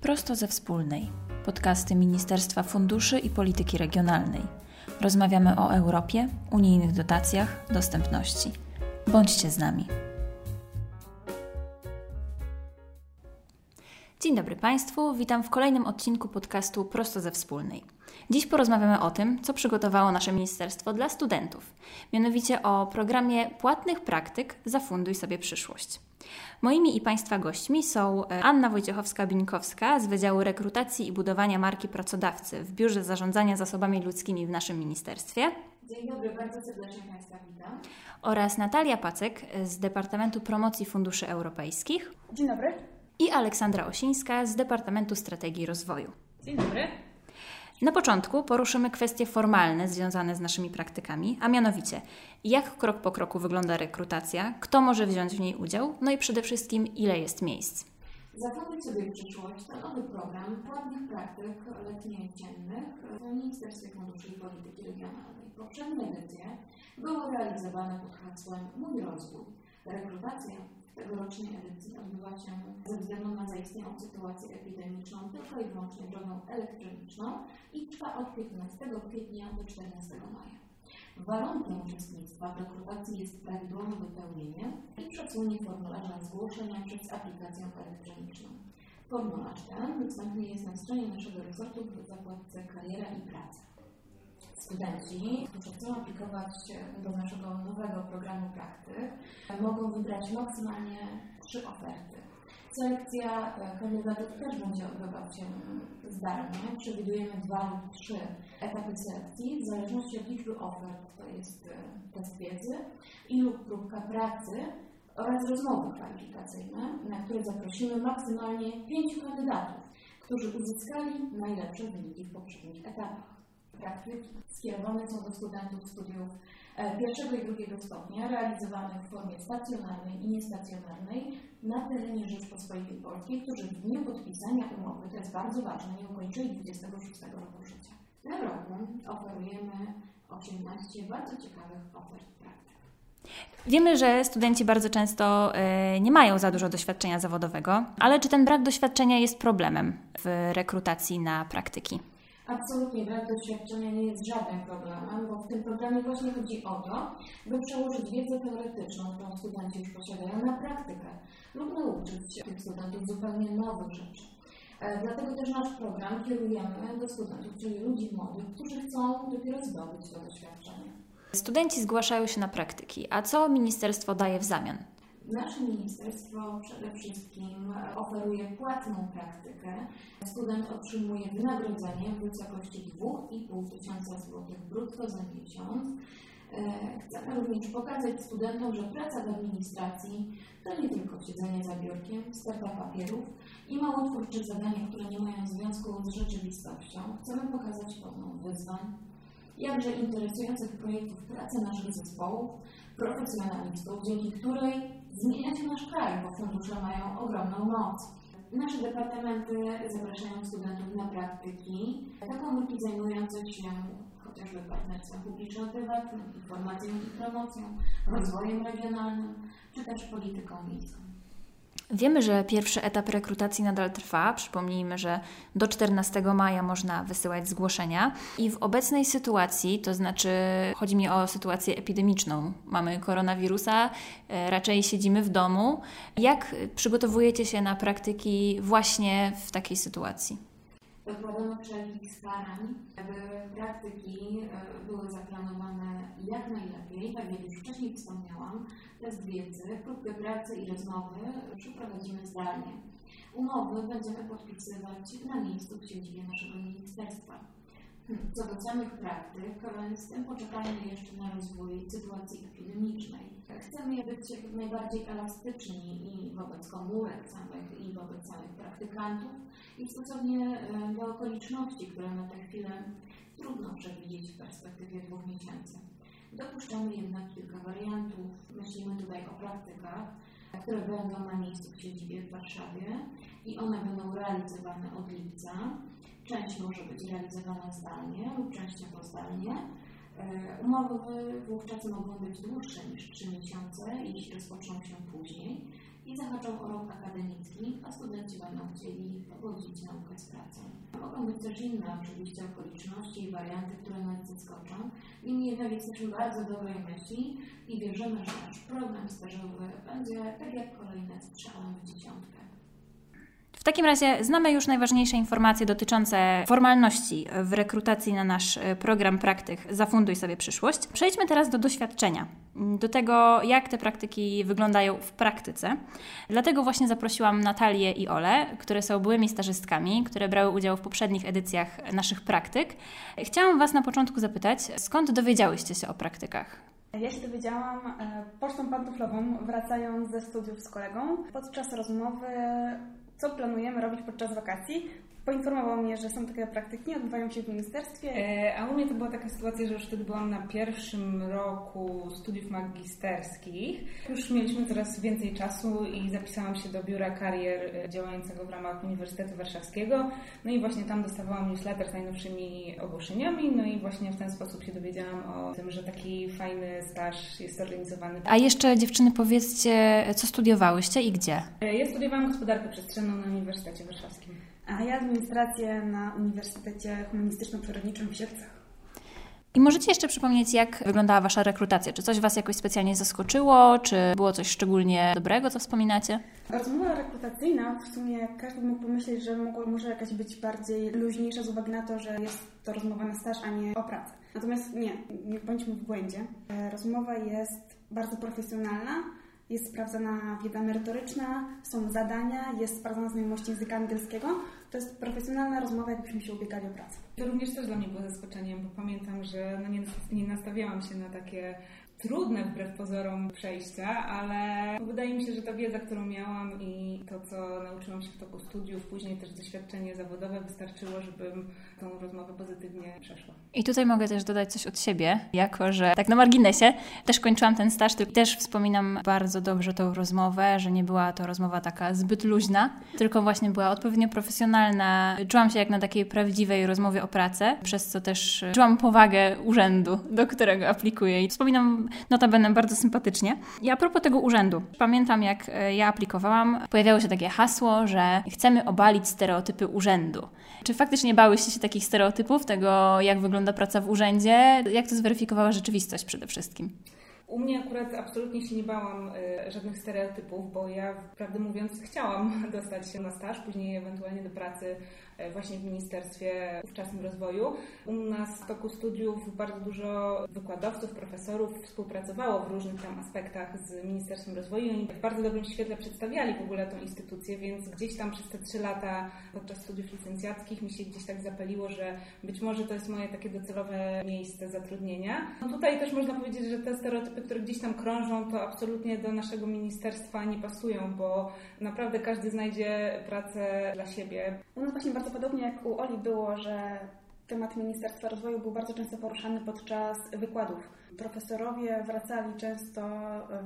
Prosto ze wspólnej. Podcasty Ministerstwa Funduszy i Polityki Regionalnej. Rozmawiamy o Europie, unijnych dotacjach, dostępności. Bądźcie z nami. Dzień dobry Państwu, witam w kolejnym odcinku podcastu Prosto ze Wspólnej. Dziś porozmawiamy o tym, co przygotowało nasze ministerstwo dla studentów, mianowicie o programie płatnych praktyk Zafunduj sobie przyszłość. Moimi i Państwa gośćmi są e, Anna Wojciechowska-Bińkowska z Wydziału Rekrutacji i Budowania Marki Pracodawcy w Biurze Zarządzania Zasobami Ludzkimi w naszym ministerstwie. Dzień dobry, bardzo serdecznie Państwa witam. Oraz Natalia Pacek z Departamentu Promocji Funduszy Europejskich. Dzień dobry. I Aleksandra Osińska z Departamentu Strategii Rozwoju. Dzień dobry. Na początku poruszymy kwestie formalne związane z naszymi praktykami, a mianowicie jak krok po kroku wygląda rekrutacja, kto może wziąć w niej udział, no i przede wszystkim ile jest miejsc. Zafunduj sobie przyszłość to nowy program płatnych praktyk letnio-jesiennych w Ministerstwie Funduszy i Polityki Regionalnej. Poprzednie edycje były realizowane pod hasłem Mój rozwój. Rekrutacja tegorocznej edycji odbywa się ze względu na zaistniałą sytuację epidemiczną tylko i wyłącznie drogą elektroniczną i trwa od 15 kwietnia do 14 maja. Warunkiem uczestnictwa w rekrutacji jest prawidłowe wypełnienie i przesłanie formularza zgłoszenia przez aplikację elektroniczną. Formularz ten dostępny jest na stronie naszego resortu w zakładce Kariera i Praca. Studenci, którzy chcą aplikować do naszego nowego programu praktyk, mogą wybrać maksymalnie trzy oferty. Selekcja kandydatów też będzie odbywać się zdalnie. Przewidujemy dwa lub trzy etapy selekcji w zależności od liczby ofert, to jest test wiedzy, ilu próbka pracy oraz rozmowy kwalifikacyjne, na które zaprosimy maksymalnie pięciu kandydatów, którzy uzyskali najlepsze wyniki w poprzednich etapach. Praktyki skierowane są do studentów studiów pierwszego i drugiego stopnia, realizowanych w formie stacjonarnej i niestacjonarnej na terenie Rzeczpospolitej Polskiej, którzy w dniu podpisania umowy, to jest bardzo ważne, nie ukończyli 26 roku życia. W tym roku oferujemy 18 bardzo ciekawych ofert praktyk. Wiemy, że studenci bardzo często y, nie mają za dużo doświadczenia zawodowego, ale czy ten brak doświadczenia jest problemem w rekrutacji na praktyki? Absolutnie brak doświadczenia nie jest żadnym problemem, bo w tym programie właśnie chodzi o to, by przełożyć wiedzę teoretyczną, którą studenci już posiadają, na praktykę lub nauczyć tych studentów zupełnie nowych rzeczy. Dlatego też nasz program kierujemy do studentów, czyli ludzi młodych, którzy chcą dopiero zdobyć to doświadczenie. Studenci zgłaszają się na praktyki, a co ministerstwo daje w zamian? Nasze ministerstwo przede wszystkim oferuje płatną praktykę. Student otrzymuje wynagrodzenie w wysokości 2,5 tysiąca złotych brutto za miesiąc. Chcemy również pokazać studentom, że praca w administracji to nie tylko siedzenie za biurkiem, sterta papierów i małotwórcze zadania, które nie mają związku z rzeczywistością. Chcemy pokazać pełną wyzwań, jakże interesujących projektów pracy naszych zespołów, profesjonalistów, dzięki której zmienia się nasz kraj, bo fundusze mają ogromną moc. Nasze departamenty zapraszają studentów na praktyki, taką zajmujące się chociażby partnerstwem publiczno-prywatnym, informacją i promocją, rozwojem regionalnym, czy też polityką miejską. Wiemy, że pierwszy etap rekrutacji nadal trwa. Przypomnijmy, że do 14 maja można wysyłać zgłoszenia. I w obecnej sytuacji, to znaczy chodzi mi o sytuację epidemiczną, mamy koronawirusa, raczej siedzimy w domu. Jak przygotowujecie się na praktyki właśnie w takiej sytuacji? Dokładamy wszelkich starań, aby praktyki były zaplanowane jak najlepiej. Tak jak już wcześniej wspomniałam, test wiedzy, próbkę pracy i rozmowy przeprowadzimy zdalnie. Umowy będziemy podpisywać na miejscu w siedzibie naszego ministerstwa. Co do samych praktyk, z tym poczekajmy jeszcze na rozwój sytuacji epidemicznej. Chcemy być jak najbardziej elastyczni i wobec komórek samych, i wobec samych praktykantów, i stosownie do okoliczności, które na tę chwilę trudno przewidzieć w perspektywie dwóch miesięcy. Dopuszczamy jednak kilka wariantów. Myślimy tutaj o praktykach, które będą na miejscu w siedzibie w Warszawie i one będą realizowane od lipca. Część może być realizowana zdalnie lub częściowo zdalnie. Umowy wówczas mogą być dłuższe niż 3 miesiące, jeśli rozpoczną się później i zahaczą o rok akademicki, a studenci będą chcieli pogodzić naukę z pracą. Mogą być też inne oczywiście okoliczności i warianty, które nas zaskoczą. Niemniej jednak jesteśmy bardzo dobrej myśli i wierzymy, że nasz program stażowy będzie tak jak kolejne strzałem w dziesiątkę. W takim razie znamy już najważniejsze informacje dotyczące formalności w rekrutacji na nasz e, program praktyk Zafunduj sobie przyszłość. Przejdźmy teraz do doświadczenia, do tego, jak te praktyki wyglądają w praktyce. Dlatego właśnie zaprosiłam Natalię i Ole, które są byłymi stażystkami, które brały udział w poprzednich edycjach naszych praktyk. Chciałam Was na początku zapytać, skąd dowiedziałyście się o praktykach? Ja się dowiedziałam e, pocztą pantoflową, wracając ze studiów z kolegą. Podczas rozmowy co planujemy robić podczas wakacji. Poinformował mnie, że są takie praktyki, odbywają się w ministerstwie. E, a u mnie to była taka sytuacja, że już wtedy byłam na pierwszym roku studiów magisterskich. Już mieliśmy coraz więcej czasu i zapisałam się do biura karier e, działającego w ramach Uniwersytetu Warszawskiego. No i właśnie tam dostawałam newsletter z najnowszymi ogłoszeniami. No i właśnie w ten sposób się dowiedziałam o tym, że taki fajny staż jest organizowany. A jeszcze dziewczyny powiedzcie, co studiowałyście i gdzie? E, ja studiowałam gospodarkę przestrzenną na Uniwersytecie Warszawskim a ja administrację na Uniwersytecie Humanistyczno-Przyrodniczym w Siedlcach. I możecie jeszcze przypomnieć, jak wyglądała Wasza rekrutacja? Czy coś Was jakoś specjalnie zaskoczyło? Czy było coś szczególnie dobrego, co wspominacie? Rozmowa rekrutacyjna w sumie każdy mógł pomyśleć, że mogło, może jakaś być bardziej luźniejsza z uwagi na to, że jest to rozmowa na staż, a nie o pracę. Natomiast nie, nie bądźmy w błędzie. E, rozmowa jest bardzo profesjonalna jest sprawdzana wiedza merytoryczna, są zadania, jest sprawdzana znajomość języka angielskiego. To jest profesjonalna rozmowa, jakbyśmy się ubiegali o pracę. To również też dla mnie było zaskoczeniem, bo pamiętam, że no nie, nie nastawiałam się na takie trudne wbrew pozorom przejścia, ale wydaje mi się, że ta wiedza, którą miałam i to, co nauczyłam się w toku studiów, później też doświadczenie zawodowe wystarczyło, żebym tą rozmowę pozytywnie przeszła. I tutaj mogę też dodać coś od siebie, jako że tak na marginesie też kończyłam ten staż, tylko też wspominam bardzo dobrze tą rozmowę, że nie była to rozmowa taka zbyt luźna, tylko właśnie była odpowiednio profesjonalna. Czułam się jak na takiej prawdziwej rozmowie o pracę, przez co też czułam powagę urzędu, do którego aplikuję. I wspominam notabene bardzo sympatycznie. I a propos tego urzędu, pamiętam jak e, ja aplikowałam, pojawiało się takie hasło, że chcemy obalić stereotypy urzędu. Czy faktycznie bałyście się takich stereotypów, tego jak wygląda praca w urzędzie? Jak to zweryfikowała rzeczywistość przede wszystkim? U mnie akurat absolutnie się nie bałam y, żadnych stereotypów, bo ja, prawdę mówiąc, chciałam dostać się na staż, później ewentualnie do pracy E, właśnie w Ministerstwie Ówczesnym Rozwoju. U nas w toku studiów bardzo dużo wykładowców, profesorów współpracowało w różnych tam aspektach z Ministerstwem Rozwoju i w bardzo dobrym świetle przedstawiali w ogóle tą instytucję, więc gdzieś tam przez te trzy lata podczas studiów licencjackich mi się gdzieś tak zapaliło, że być może to jest moje takie docelowe miejsce zatrudnienia. No tutaj też można powiedzieć, że te stereotypy, które gdzieś tam krążą, to absolutnie do naszego ministerstwa nie pasują, bo naprawdę każdy znajdzie pracę dla siebie. U nas właśnie bardzo podobnie jak u Oli było, że temat Ministerstwa Rozwoju był bardzo często poruszany podczas wykładów. Profesorowie wracali często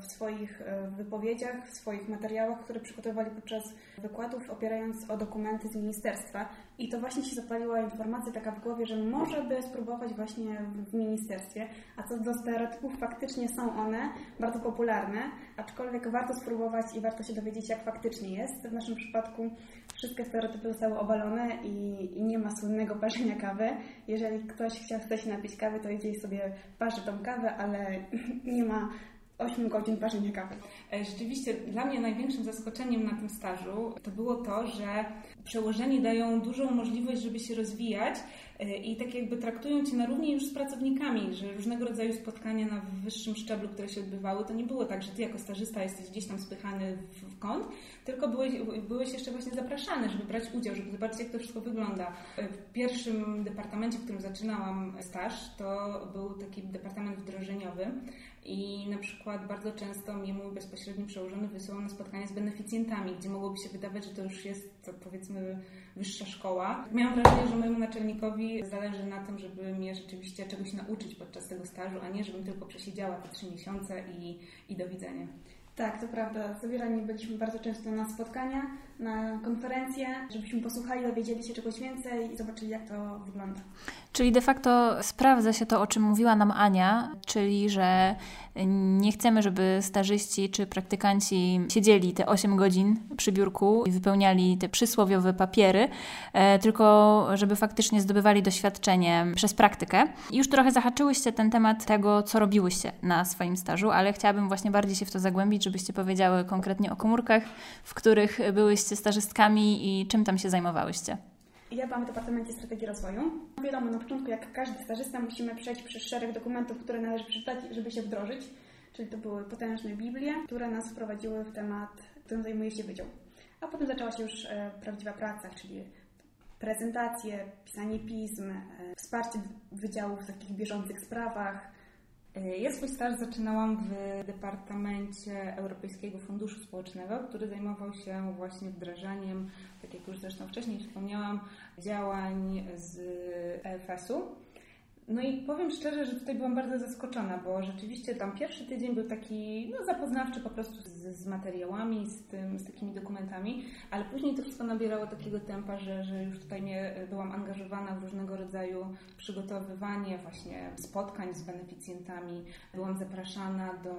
w swoich e, wypowiedziach, w swoich materiałach, które przygotowywali podczas wykładów, opierając o dokumenty z ministerstwa. I to właśnie się zapaliła informacja taka w głowie, że może by spróbować właśnie w ministerstwie. A co do stereotypów, faktycznie są one bardzo popularne, aczkolwiek warto spróbować i warto się dowiedzieć, jak faktycznie jest. W naszym przypadku wszystkie stereotypy zostały obalone i, i, nie ma słynnego parzenia kawy. Jeżeli ktoś chciał, chce się napić kawy, to idzie i sobie parzy tą kawę, ale nie ma 8 godzin parzenia kawy. E, rzeczywiście dla mnie największym zaskoczeniem na tym stażu to było to, że przełożeni dają dużą możliwość, żeby się rozwijać i tak jakby traktują Cię na równi już z pracownikami, że różnego rodzaju spotkania na wyższym szczeblu, które się odbywały, to nie było tak, że Ty jako stażysta jesteś gdzieś tam spychany w kąt, tylko byłeś, byłeś jeszcze właśnie zapraszany, żeby brać udział, żeby zobaczyć, jak to wszystko wygląda. E, w pierwszym departamencie, w którym zaczynałam staż, to był taki departament wdrożeniowy i na przykład bardzo często mnie mój bezpośredni przełożony wysyłał na spotkania z beneficjentami, gdzie mogłoby się wydawać, że to już jest powiedzmy wyższa szkoła. Miałam wrażenie, że mojemu naczelnikowi zależy na tym, żeby mnie rzeczywiście czegoś nauczyć podczas tego stażu, a nie żebym tylko przesiedziała te trzy miesiące i, i do widzenia. Tak, to prawda. Zabierani byliśmy bardzo często na spotkania, na konferencję, żebyśmy posłuchali, dowiedzieli się czegoś więcej i zobaczyli, jak to wygląda. Czyli de facto sprawdza się to, o czym mówiła nam Ania, czyli że nie chcemy, żeby stażyści czy praktykanci siedzieli te 8 godzin przy biurku i wypełniali te przysłowiowe papiery, e, tylko żeby faktycznie zdobywali doświadczenie przez praktykę. Już trochę zahaczyłyście ten temat tego, co robiłyście na swoim stażu, ale chciałabym właśnie bardziej się w to zagłębić, żebyście powiedziały konkretnie o komórkach, w których byłyście stażystkami i czym tam się zajmowałyście. Ja byłam w Departamencie Strategii Rozwoju. Wiadomo, na początku, jak każdy stażysta, musimy przejść przez szereg dokumentów, które należy przeczytać, żeby się wdrożyć. Czyli to były potężne Biblie, które nas wprowadziły w temat, którym zajmuje się wydział. A potem zaczęła się już e, prawdziwa praca, czyli prezentacje, pisanie pism, e, wsparcie wydziałów w takich bieżących sprawach, ja swój staż zaczynałam w Departamencie Europejskiego Funduszu Społecznego, który zajmował się właśnie wdrażaniem, tak jak już zresztą wcześniej wspomniałam, działań z EFS-u. No i powiem szczerze, że tutaj byłam bardzo zaskoczona, bo rzeczywiście tam pierwszy tydzień był taki no, zapoznawczy po prostu z, z materiałami, z, tym, z takimi dokumentami, ale później to wszystko nabierało takiego tempa, że, że już tutaj byłam angażowana w różnego rodzaju przygotowywanie właśnie spotkań z beneficjentami. Byłam zapraszana do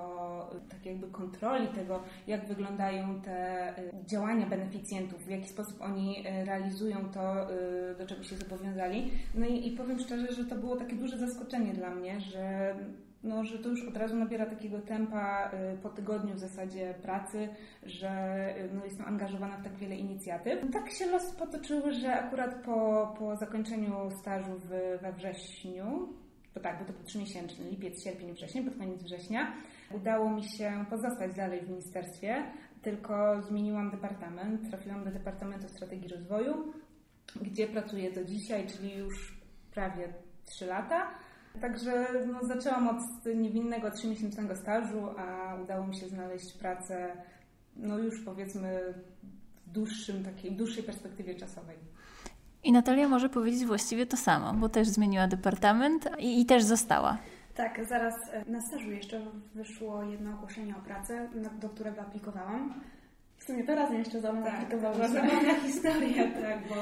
tak jakby kontroli tego, jak wyglądają te y, działania beneficjentów, w jaki sposób oni y, realizują to, y, do czego się zobowiązali. No i, i powiem szczerze, że to było takie duże zaskoczenie dla mnie, że, no, że to już od razu nabiera takiego tempa y, po tygodniu w zasadzie pracy, że y, no, jestem angażowana w tak wiele inicjatyw. Tak się los potoczyły, że akurat po, po zakończeniu stażu w, we wrześniu, to tak, bo to był trzymiesięczny, lipiec, sierpień, wrzesień, pod koniec września, udało mi się pozostać dalej w ministerstwie, tylko zmieniłam departament, trafiłam do Departamentu Strategii Rozwoju, gdzie pracuję do dzisiaj, czyli już prawie 3 lata. Także no, zaczęłam od niewinnego 3-miesięcznego stażu, a udało mi się znaleźć pracę no już powiedzmy w dłuższym, takiej dłuższej perspektywie czasowej. I Natalia może powiedzieć właściwie to samo, bo też zmieniła departament i, i też została. Tak, zaraz e, na stażu jeszcze wyszło jedno ogłoszenie o pracę, do którego aplikowałam. W sumie to razem jeszcze za mną tak. Zabawna historia, tak, bo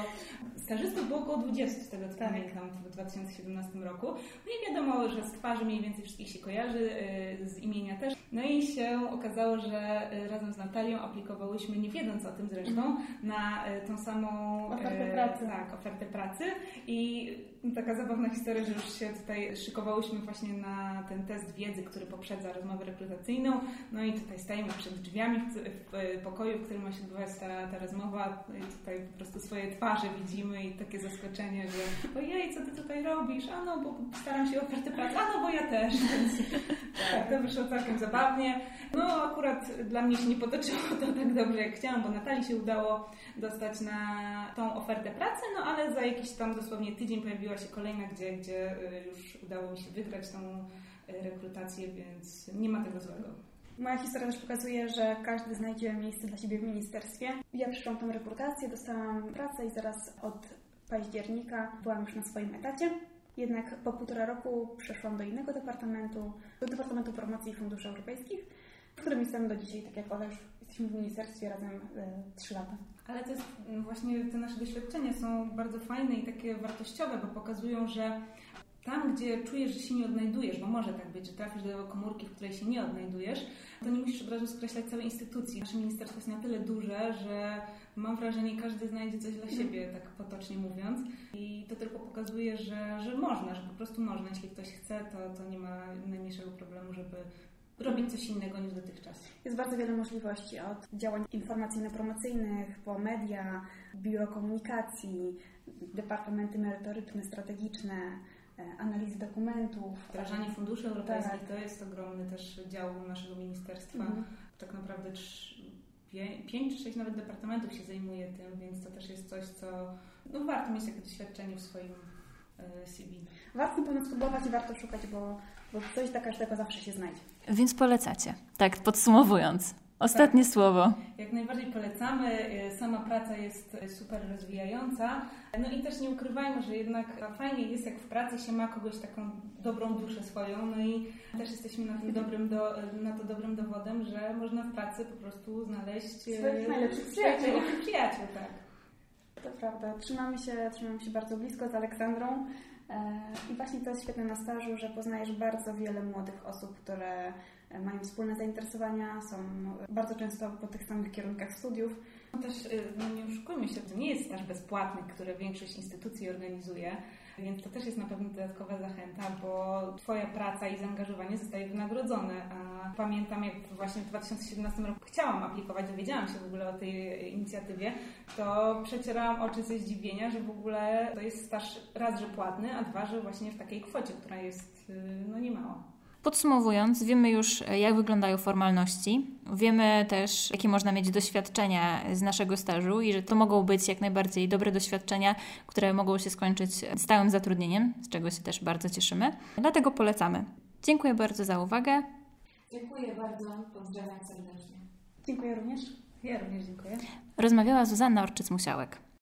stażystów było około 20 z tego co tak. pamiętam w 2017 roku. No i wiadomo, że z twarzy mniej więcej wszystkich się kojarzy, y, z imienia też. No i się okazało, że y, razem z Natalią aplikowałyśmy, nie wiedząc o tym zresztą, na y, tą samą ofertę pracy. Tak, ofertę pracy i taka zabawna historia, że już się tutaj szykowałyśmy właśnie na ten test wiedzy, który poprzedza rozmowę rekrutacyjną. No i tutaj stajemy przed drzwiami w, pokoju, w którym ma się odbywać ta, ta rozmowa i tutaj po prostu swoje twarze widzimy i takie zaskoczenie, że ojej, co ty tutaj robisz? A no, bo staram się o ofertę pracy. A no, bo ja też. Więc tak, to wyszło całkiem zabawnie. No akurat dla mnie się nie potoczyło to tak dobrze jak chciałam, bo Natalii się udało dostać na tą ofertę pracy, no ale za jakiś tam dosłownie tydzień pojawiła się kolejna, gdzie, gdzie y, już udało mi się wygrać tą y, rekrutację, więc nie ma tego złego. Moja historia też pokazuje, że każdy znajdzie miejsce dla siebie w ministerstwie. Ja przyszłam tą rekrutację, dostałam pracę i zaraz od października byłam już na swoim etacie. Jednak po półtora roku przeszłam do innego departamentu, do Departamentu Promocji Funduszy Europejskich, w którym jestem do dzisiaj, tak jak Ola, już jesteśmy w ministerstwie razem trzy lata. Ale to jest mm, właśnie te nasze doświadczenia są bardzo fajne i takie wartościowe, bo pokazują, że tam, gdzie czujesz, że się nie odnajdujesz, bo może tak być, że trafisz do komórki, w której się nie odnajdujesz, to nie musisz od razu skreślać całej instytucji. Nasze ministerstwo jest na tyle duże, że mam wrażenie, każdy znajdzie coś dla siebie, tak potocznie mówiąc. I to tylko pokazuje, że, że można, że po prostu można. Jeśli ktoś chce, to, to nie ma najmniejszego problemu, żeby robić coś innego niż dotychczas. Jest bardzo wiele możliwości, od działań informacyjno-promocyjnych po media, biuro komunikacji, departamenty merytoryczne, strategiczne, e, analizy dokumentów. Wdrażanie funduszy europejskich tak. to jest ogromny też dział naszego ministerstwa. Mhm. Tak naprawdę 5 czy 6 nawet departamentów się zajmuje tym, więc to też jest coś, co no, warto mieć takie doświadczenie w swoim e, CV. Warto na pewno spróbować i warto szukać, bo, bo coś dla każdego zawsze się znajdzie. Więc polecacie, tak podsumowując. Ostatnie tak. słowo. Jak najbardziej polecamy. Y, sama praca jest super rozwijająca. No i też nie ukrywajmy, że jednak fajnie jest, jak w pracy się ma kogoś taką dobrą duszę swoją. No i też jesteśmy na, tym dobrym do, na to dobrym dowodem, że można w pracy po prostu znaleźć y, swoich najlepszych przyjaciół. przyjaciół tak. To prawda. Trzymamy się, trzymamy się bardzo blisko z Aleksandrą. E, I właśnie to jest świetne na stażu, że poznajesz bardzo wiele młodych osób, które e, mają wspólne zainteresowania, są bardzo często po tych samych kierunkach studiów. No też y, no nie oszukujmy się, to nie jest staż bezpłatny, który większość instytucji organizuje. Więc to też jest na pewno dodatkowa zachęta, bo Twoja praca i zaangażowanie zostaje wynagrodzone. A pamiętam, jak właśnie w 2017 roku chciałam aplikować, dowiedziałam się w ogóle o tej inicjatywie, to przecierałam oczy ze zdziwienia, że w ogóle to jest staż raz, że płatny, a dwa, że właśnie w takiej kwocie, która jest y, no niemała. Podsumowując, wiemy już, jak wyglądają formalności. Wiemy też, jakie można mieć doświadczenia z naszego stażu i że to mogą być jak najbardziej dobre doświadczenia, które mogą się skończyć stałym zatrudnieniem, z czego się też bardzo cieszymy. Dlatego polecamy. Dziękuję bardzo za uwagę. Dziękuję bardzo. Pozdrawiam serdecznie. Dziękuję również. Ja również dziękuję. Rozmawiała Zuzanna Orczyc-Musiałek.